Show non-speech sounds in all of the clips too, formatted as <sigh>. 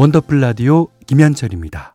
원더풀 라디오 김현철입니다.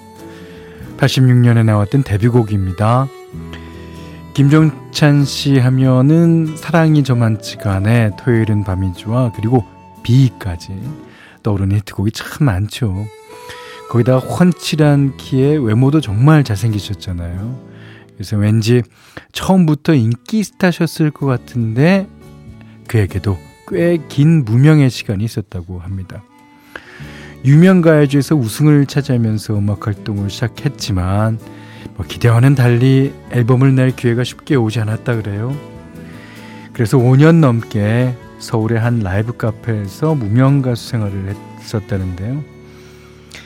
86년에 나왔던 데뷔곡입니다. 김종찬 씨 하면은 사랑이 저만치가 않네, 토요일은 밤이지와 그리고 비까지 떠오르는 히트곡이 참 많죠. 거기다 훤칠한 키에 외모도 정말 잘생기셨잖아요. 그래서 왠지 처음부터 인기 스타셨을 것 같은데 그에게도 꽤 긴 무명의 시간이 있었다고 합니다. 유명 가요제에서 우승을 차지하면서 음악 활동을 시작했지만 뭐 기대와는 달리 앨범을 낼 기회가 쉽게 오지 않았다 그래요. 그래서 5년 넘게 서울의 한 라이브 카페에서 무명 가수 생활을 했었다는데요.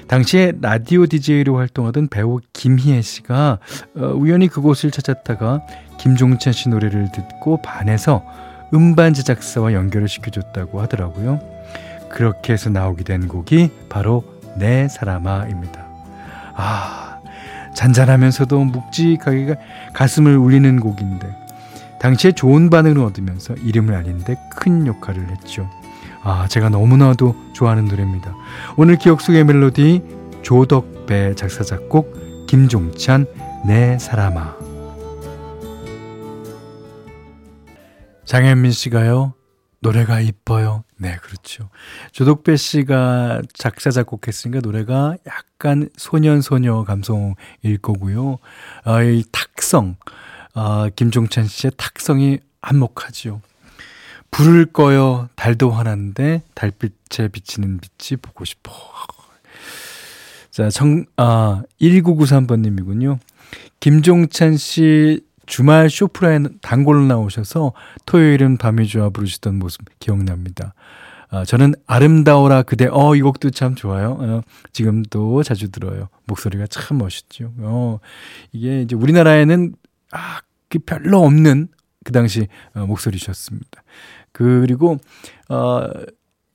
당시에 라디오 DJ로 활동하던 배우 김희애 씨가 어, 우연히 그곳을 찾았다가 김종찬 씨 노래를 듣고 반해서 음반 제작사와 연결을 시켜줬다고 하더라고요. 그렇게 해서 나오게 된 곡이 바로 내 사람아입니다. 아, 잔잔하면서도 묵직하게 가슴을 울리는 곡인데 당시에 좋은 반응을 얻으면서 이름을 알리는데 큰 역할을 했죠. 아, 제가 너무나도 좋아하는 노래입니다. 오늘 기억 속의 멜로디 조덕배 작사 작곡 김종찬 내 사람아 장현민 씨가요. 노래가 이뻐요. 네, 그렇죠. 조덕배 씨가 작사, 작곡했으니까 노래가 약간 소년소녀 감성일 거고요. 아, 이 탁성, 아, 김종찬 씨의 탁성이 한몫하지요. 불을 꺼요. 달도 화났는데 달빛에 비치는 빛이 보고 싶어. 자, 정, 아, 1993번님이군요. 김종찬 씨 주말 쇼프라에 단골로 나오셔서 토요일은 밤이 좋아 부르시던 모습 기억납니다. 아, 저는 아름다워라 그대 어 이 곡도 참 좋아요. 어, 지금도 자주 들어요. 목소리가 참 멋있죠. 어, 이게 이제 우리나라에는 아, 그 별로 없는 그 당시 어, 목소리셨습니다. 그리고 어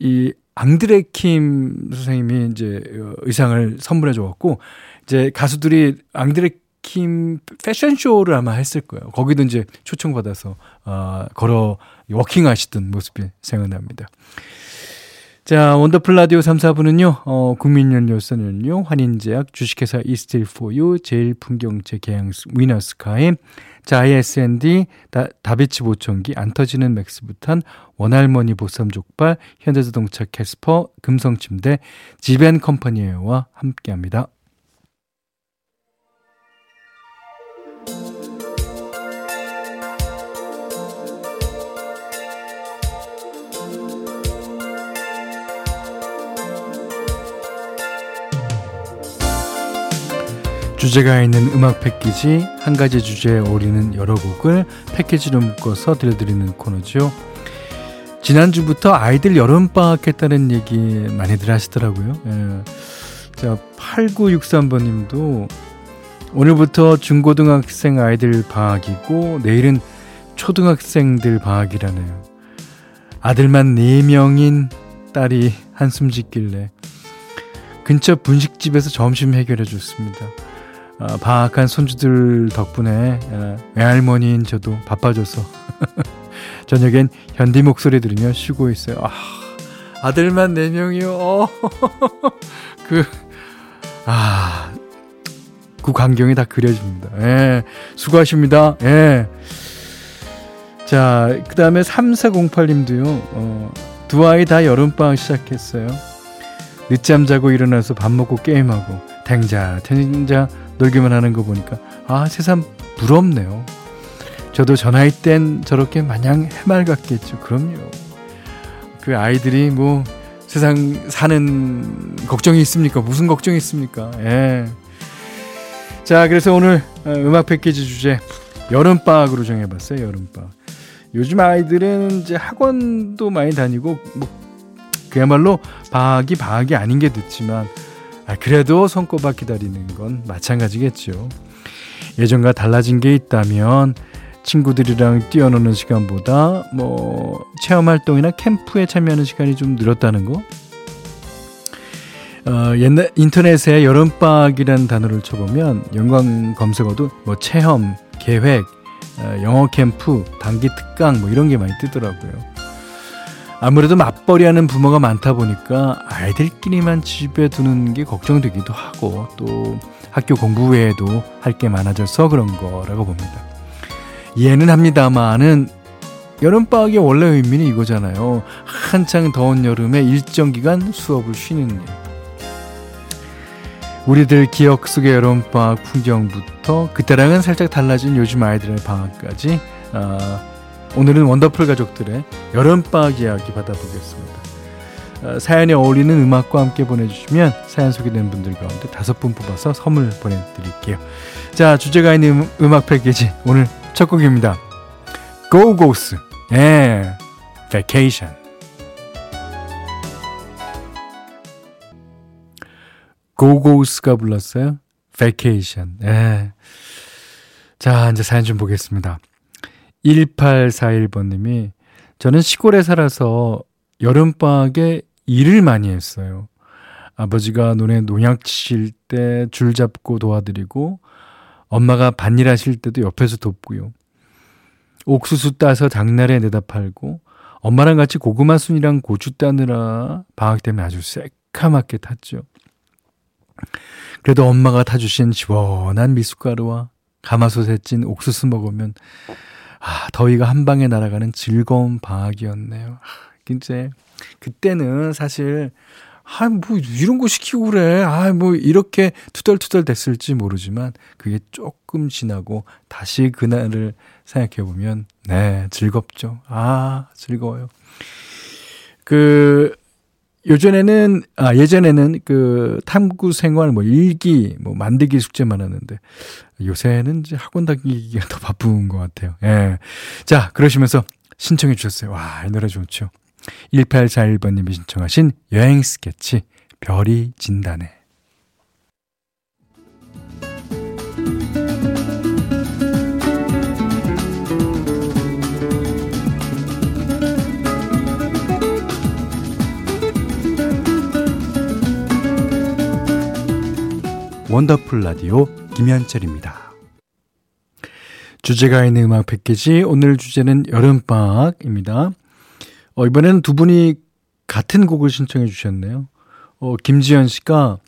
이 앙드레 킴 선생님이 이제 어, 의상을 선물해 줘갖고 이제 가수들이 앙드레 킴 패션쇼를 아마 했을 거예요. 거기도 이제 초청받아서, 어, 걸어, 워킹 하시던 모습이 생각납니다. 자, 원더풀 라디오 3, 4부는요, 어, 국민연료선은요, 환인제약, 주식회사 이스틸포유, 제일풍경채 계양스, 위너스카임, 자, ISND, 다, 다비치 보청기, 안 터지는 맥스부탄, 원할머니 보쌈족발, 현대자동차 캐스퍼, 금성침대, 지벤컴퍼니와 함께 합니다. 주제가 있는 음악 패키지 한 가지 주제에 어울리는 여러 곡을 패키지로 묶어서 들려드리는 코너죠. 지난주부터 아이들 여름방학 했다는 얘기 많이들 하시더라고요. 예. 자, 8963번님도 오늘부터 중고등학생 아이들 방학이고 내일은 초등학생들 방학이라네요. 아들만 4명인 딸이 한숨 짓길래 근처 분식집에서 점심 해결해 줬습니다. 어, 방학한 손주들 덕분에 어, 외할머니인 저도 바빠져서 <laughs> 저녁엔 현디 목소리 들으며 쉬고 있어요. 아, 아들만 4명이요. 어, <laughs> 그, 아, 그 광경이 다 그려집니다. 예, 수고하십니다. 예. 자, 그 다음에 3408님도요, 어, 두 아이 다 여름방학 시작했어요. 늦잠 자고 일어나서 밥 먹고 게임하고, 탱자, 탱자, 놀기만 하는 거 보니까 아 세상 부럽네요. 저도 저 나이 땐 저렇게 마냥 해맑았겠죠. 그럼요. 그 아이들이 뭐 세상 사는 걱정이 있습니까? 무슨 걱정이 있습니까? 예. 자, 그래서 오늘 어, 음악 패키지 주제 여름방학으로 정해봤어요. 여름방학. 요즘 아이들은 이제 학원도 많이 다니고 뭐 그야말로 방학이 방학이 아닌 게 늦지만 아, 그래도 손꼽아 기다리는 건 마찬가지겠죠. 예전과 달라진 게 있다면 친구들이랑 뛰어노는 시간보다 뭐 체험 활동이나 캠프에 참여하는 시간이 좀 늘었다는 거. 어, 옛날 인터넷에 여름방학이라는 단어를 쳐보면 연관 검색어도 뭐 체험, 계획, 어, 영어 캠프, 단기 특강 뭐 이런 게 많이 뜨더라고요. 아무래도 맞벌이하는 부모가 많다 보니까 아이들끼리만 집에 두는 게 걱정되기도 하고 또 학교 공부 외에도 할 게 많아져서 그런 거라고 봅니다. 이해는 합니다만은 여름방학의 원래 의미는 이거잖아요. 한창 더운 여름에 일정 기간 수업을 쉬는 일. 우리들 기억 속의 여름방학 풍경부터 그때랑은 살짝 달라진 요즘 아이들의 방학까지 어, 오늘은 원더풀 가족들의 여름방학 이야기 받아보겠습니다. 어, 사연에 어울리는 음악과 함께 보내주시면 사연 소개된 분들 가운데 다섯 분 뽑아서 선물 보내드릴게요. 자 주제가 있는 음, 악 패키지 오늘 첫 곡입니다. Go Go's 예, Vacation 고고스가 불렀어요. Vacation. 예. 자, 이제 사연 좀 보겠습니다. 1841번님이 저는 시골에 살아서 여름방학에 일을 많이 했어요. 아버지가 논에 농약 치실 때 줄 잡고 도와드리고 엄마가 밭일 하실 때도 옆에서 돕고요. 옥수수 따서 장날에 내다 팔고 엄마랑 같이 고구마 순이랑 고추 따느라 방학 때문에 아주 새카맣게 탔죠. 그래도 엄마가 타주신 시원한 미숫가루와 가마솥에 찐 옥수수 먹으면 아, 더위가 한 방에 날아가는 즐거운 방학이었네요. 아, 이제 그때는 사실 아, 뭐 이런 거 시키고 그래. 아, 뭐 이렇게 투덜투덜 됐을지 모르지만 그게 조금 지나고 다시 그날을 생각해 보면 네, 즐겁죠. 아, 즐거워요. 그 요전에는 아 예전에는 그 탐구 생활 뭐 일기 뭐 만들기 숙제만 하는데 요새는 이제 학원 다니기가 더 바쁜 것 같아요. 예. 자, 그러시면서 신청해 주셨어요. 와, 이 노래 좋죠. 1841번 님이 신청하신 여행 스케치 별이 진다네. 원더풀 라디오 김현철입니다. 주제가 있는 음악 패키지 오늘 주제는 여름방학입니다. 어, 이번에는 두 분이 같은 곡을 신청해 주셨네요. 어, 김지현 씨가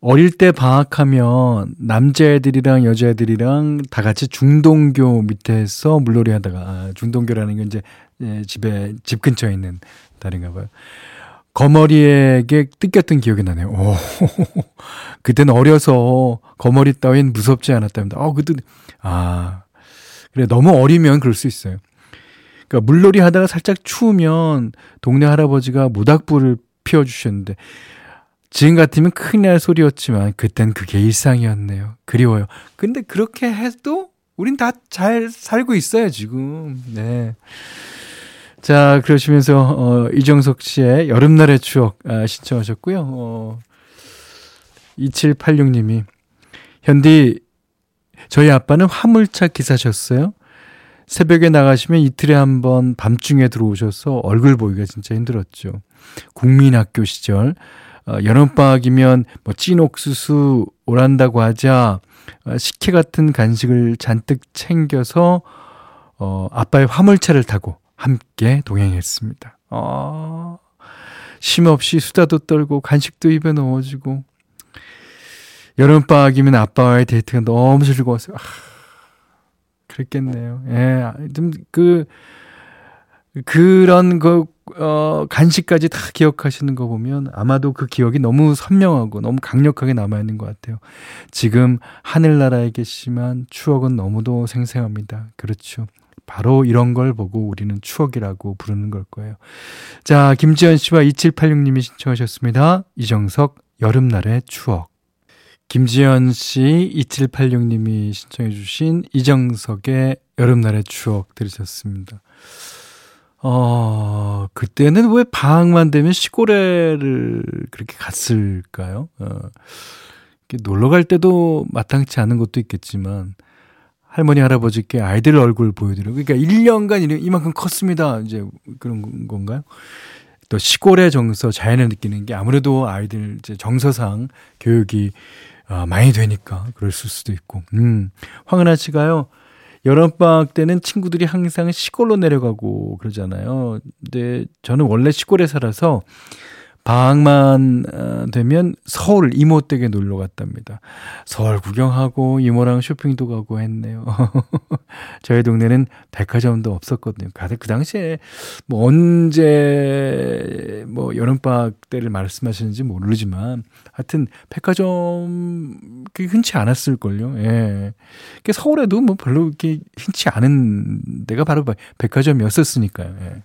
어릴 때 방학하면 남자애들이랑 여자애들이랑 다 같이 중동교 밑에서 물놀이 하다가 아, 중동교라는 건 이제 예, 집에 집 근처에 있는 다른가 봐요. 거머리에게 뜯겼던 기억이 나네요. 오, 그때는 어려서 거머리 따윈 무섭지 않았답니다. 어, 그때, 아, 그래, 너무 어리면 그럴 수 있어요. 그러니까 물놀이 하다가 살짝 추우면 동네 할아버지가 모닥불을 피워주셨는데, 지금 같으면 큰일 날 소리였지만, 그땐 그게 일상이었네요. 그리워요. 근데 그렇게 해도 우린 다 잘 살고 있어요, 지금. 네. 자, 그러시면서, 어, 이정석 씨의 여름날의 추억, 아, 신청하셨고요. 어, 2786님이, 현디, 저희 아빠는 화물차 기사셨어요. 새벽에 나가시면 이틀에 한 번 밤중에 들어오셔서 얼굴 보기가 진짜 힘들었죠. 국민학교 시절, 어, 여름방학이면 뭐 찐 옥수수, 오란다 과자, 어, 식혜 같은 간식을 잔뜩 챙겨서, 어, 아빠의 화물차를 타고 함께 동행했습니다. 아, 쉼없이 수다도 떨고 간식도 입에 넣어주고 여름방학이면 아빠와의 데이트가 너무 즐거웠어요. 아, 그랬겠네요. 예, 좀 그, 그런 그, 어, 간식까지 다 기억하시는 거 보면 아마도 그 기억이 너무 선명하고 너무 강력하게 남아있는 것 같아요. 지금 하늘나라에 계시지만 추억은 너무도 생생합니다. 그렇죠. 바로 이런 걸 보고 우리는 추억이라고 부르는 걸 거예요. 자, 김지현 씨와 2786님이 신청하셨습니다. 이정석, 여름날의 추억. 김지현 씨, 2786님이 신청해 주신 이정석의 여름날의 추억 들으셨습니다. 어, 그때는 왜 방학만 되면 시골에를 그렇게 갔을까요? 어, 놀러 갈 때도 마땅치 않은 것도 있겠지만, 할머니, 할아버지께 아이들 얼굴 보여드리고, 그러니까 1년간 이만큼 컸습니다. 이제 그런 건가요? 또 시골의 정서, 자연을 느끼는 게 아무래도 아이들 이제 정서상 교육이 어, 많이 되니까 그럴 수도 있고. 음. 황은아 씨가요. 여름방학 때는 친구들이 항상 시골로 내려가고 그러잖아요. 근데 저는 원래 시골에 살아서 방학만 어, 되면 서울 이모 댁에 놀러 갔답니다. 서울 구경하고 이모랑 쇼핑도 가고 했네요. <laughs> 저희 동네는 백화점도 없었거든요. 그 당시에 뭐 언제 뭐 여름방학 때를 말씀하시는지 모르지만 하여튼 백화점 그 흔치 않았을걸요. 예. 그 서울에도 뭐 별로 이렇게 흔치 않은 데가 바로 백화점이었었으니까요. 예.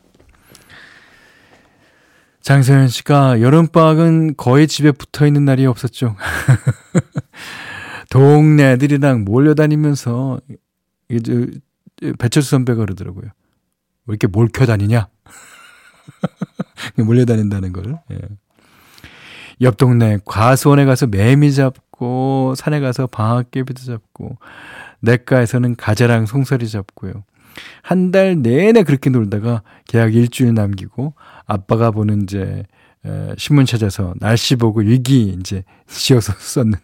장서연 씨가 여름방학은 거의 집에 붙어 있는 날이 없었죠. <laughs> 동네 애들이랑 몰려다니면서 배철수 선배가 그러더라고요. 왜 이렇게 몰켜 다니냐? <laughs> 몰려다닌다는 걸. 예. 옆 동네 과수원에 가서 매미 잡고 산에 가서 방학개비도 잡고 냇가에서는 가재랑 송사리 잡고요. 한 달 내내 그렇게 놀다가 계약 일주일 남기고 아빠가 보는 이제 에, 신문 찾아서 날씨 보고 일기 이제 지어서 <laughs> 썼는데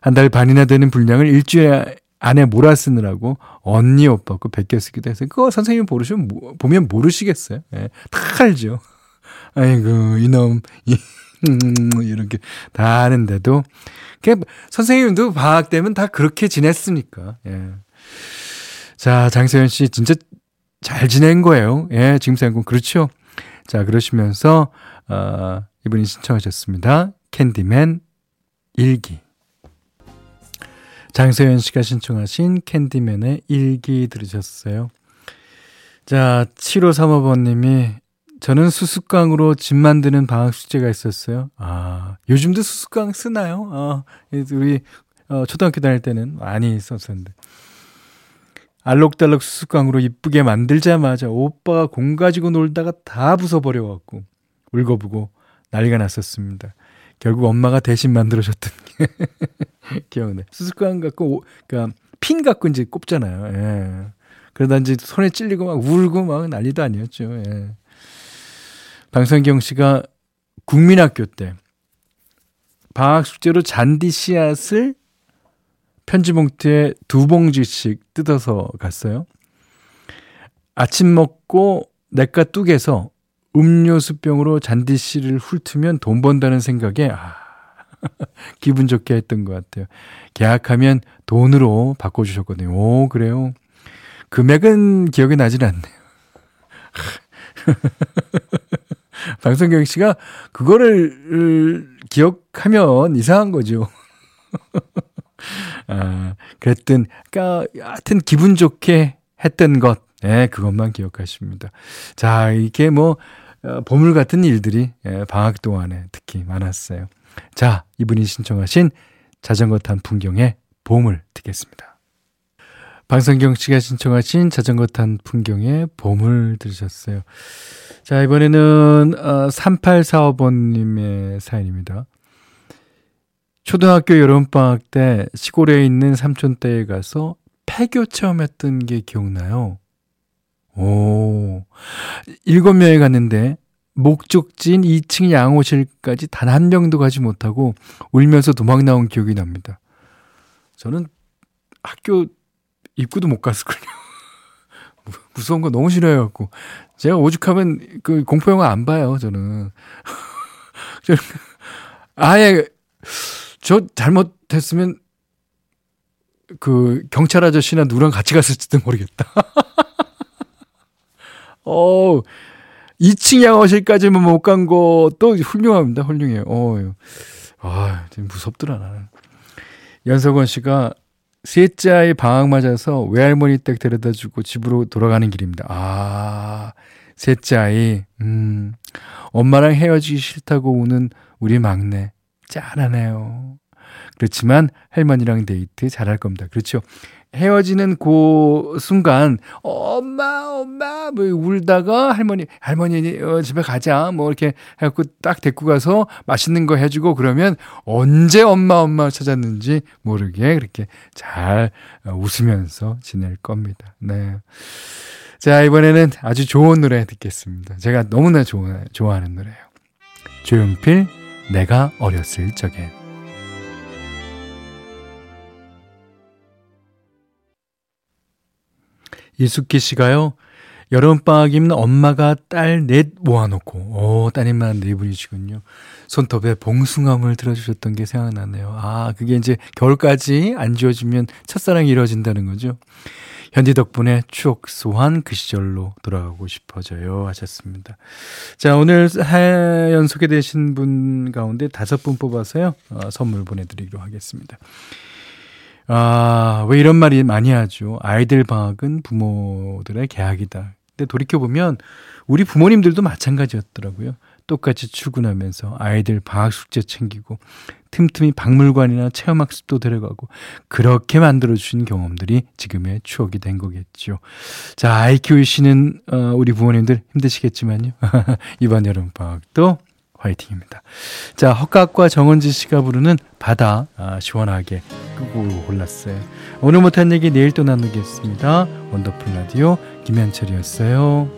한 달 반이나 되는 분량을 일주일 안에 몰아 쓰느라고 언니 오빠 거 베껴 쓰기도 해서 그거 선생님 모르시면 보면 모르시겠어요. 예, 다 알죠. 아이고 이놈 이, 음, 이렇게 다 아는데도 선생님도 방학 때면 다 그렇게 지냈으니까. 예. 자 장세현 씨 진짜 잘 지낸 거예요. 예, 지금 생각하면 그렇죠. 자, 그러시면서 어, 이분이 신청하셨습니다. 캔디맨 일기. 장소연 씨가 신청하신 캔디맨의 일기 들으셨어요. 자, 7535번 님이 저는 수수깡으로 집 만드는 방학 숙제가 있었어요. 아, 요즘도 수수깡 쓰나요? 아, 우리 어, 초등학교 다닐 때는 많이 썼었는데. 알록달록 수수깡으로 이쁘게 만들자마자 오빠가 공 가지고 놀다가 다 부숴버려갖고 울고불고 난리가 났었습니다. 결국 엄마가 대신 만들어줬던 게 <laughs> 기억나. 수수깡 갖고, 그니까 핀 갖고 이제 꼽잖아요. 예. 그러다 이제 손에 찔리고 막 울고 막 난리도 아니었죠. 예. 방성경 씨가 국민학교 때 방학 숙제로 잔디 씨앗을 편지 봉투에 두 봉지씩 뜯어서 갔어요. 아침 먹고 내가 뚝에서 음료수병으로 잔디씨를 훑으면 돈 번다는 생각에 아, <laughs> 기분 좋게 했던 것 같아요. 계약하면 돈으로 바꿔주셨거든요. 오 그래요. 금액은 기억이 나질 않네요. <laughs> 방송경 씨가 그거를 기억하면 이상한 거죠. <laughs> 아, 그랬든, 그니까, 하여튼 기분 좋게 했던 것, 예, 그것만 기억하십니다. 자, 이게 뭐, 어, 보물 같은 일들이 예, 방학 동안에 특히 많았어요. 자, 이분이 신청하신 자전거 탄 풍경의 보물 듣겠습니다. 방성경 씨가 신청하신 자전거 탄 풍경의 보물 들으셨어요. 자, 이번에는 어, 3845번님의 사연입니다. 초등학교 여름방학 때 시골에 있는 삼촌 댁에 가서 폐교 체험했던 게 기억나요. 오, 일곱 명이 갔는데 목적지인 2층 양호실까지 단 한 명도 가지 못하고 울면서 도망 나온 기억이 납니다. 저는 학교 입구도 못 갔을걸요. <laughs> 무서운 거 너무 싫어해갖고. 제가 오죽하면 그 공포영화 안 봐요, 저는. <laughs> 저는 아예 저 잘못했으면 그 경찰 아저씨나 누구랑 같이 갔을지도 모르겠다. <laughs> 어, 2층 양호실까지만 못 간 것도 훌륭합니다. 훌륭해요. 어, 아, 좀 무섭더라, 나는. 연석원 씨가 셋째 아이 방학 맞아서 외할머니 댁 데려다 주고 집으로 돌아가는 길입니다. 아, 셋째 아이, 음, 엄마랑 헤어지기 싫다고 우는 우리 막내. 짠하네요. 그렇지만 할머니랑 데이트 잘할 겁니다. 그렇죠. 헤어지는 그 순간 엄마 엄마 뭐 울다가 할머니 할머니 어, 집에 가자 뭐 이렇게 해갖고 딱 데리고 가서 맛있는 거 해주고 그러면 언제 엄마 엄마 찾았는지 모르게 그렇게 잘 어, 웃으면서 지낼 겁니다. 네. 자 이번에는 아주 좋은 노래 듣겠습니다. 제가 너무나 좋아, 좋아하는 노래예요. 조용필 내가 어렸을 적에 이숙기 씨가요. 여름방학이면 엄마가 딸 넷 모아놓고, 오, 따님만 네 분이시군요. 손톱에 봉숭아물 들어주셨던 게 생각나네요. 아, 그게 이제 겨울까지 안 지워지면 첫사랑이 이루어진다는 거죠. 현디 덕분에 추억 소환 그 시절로 돌아가고 싶어져요. 하셨습니다. 자, 오늘 하연 소개되신 분 가운데 다섯 분 뽑아서요. 어, 선물 보내드리기로 하겠습니다. 아, 왜 이런 말이 많이 하죠? 아이들 방학은 부모들의 계약이다. 근데 돌이켜보면 우리 부모님들도 마찬가지였더라고요. 똑같이 출근하면서 아이들 방학 숙제 챙기고 틈틈이 박물관이나 체험학습도 데려가고 그렇게 만들어주신 경험들이 지금의 추억이 된 거겠죠. 자, 아이 키우시는 어, 우리 부모님들 힘드시겠지만요. <laughs> 이번 여름 방학도 화이팅입니다. 자, 헛각과 정은지 씨가 부르는 바다 아, 시원하게 끄고 골랐어요. 오늘 못한 얘기 내일 또 나누겠습니다. 원더풀 라디오 김현철이었어요.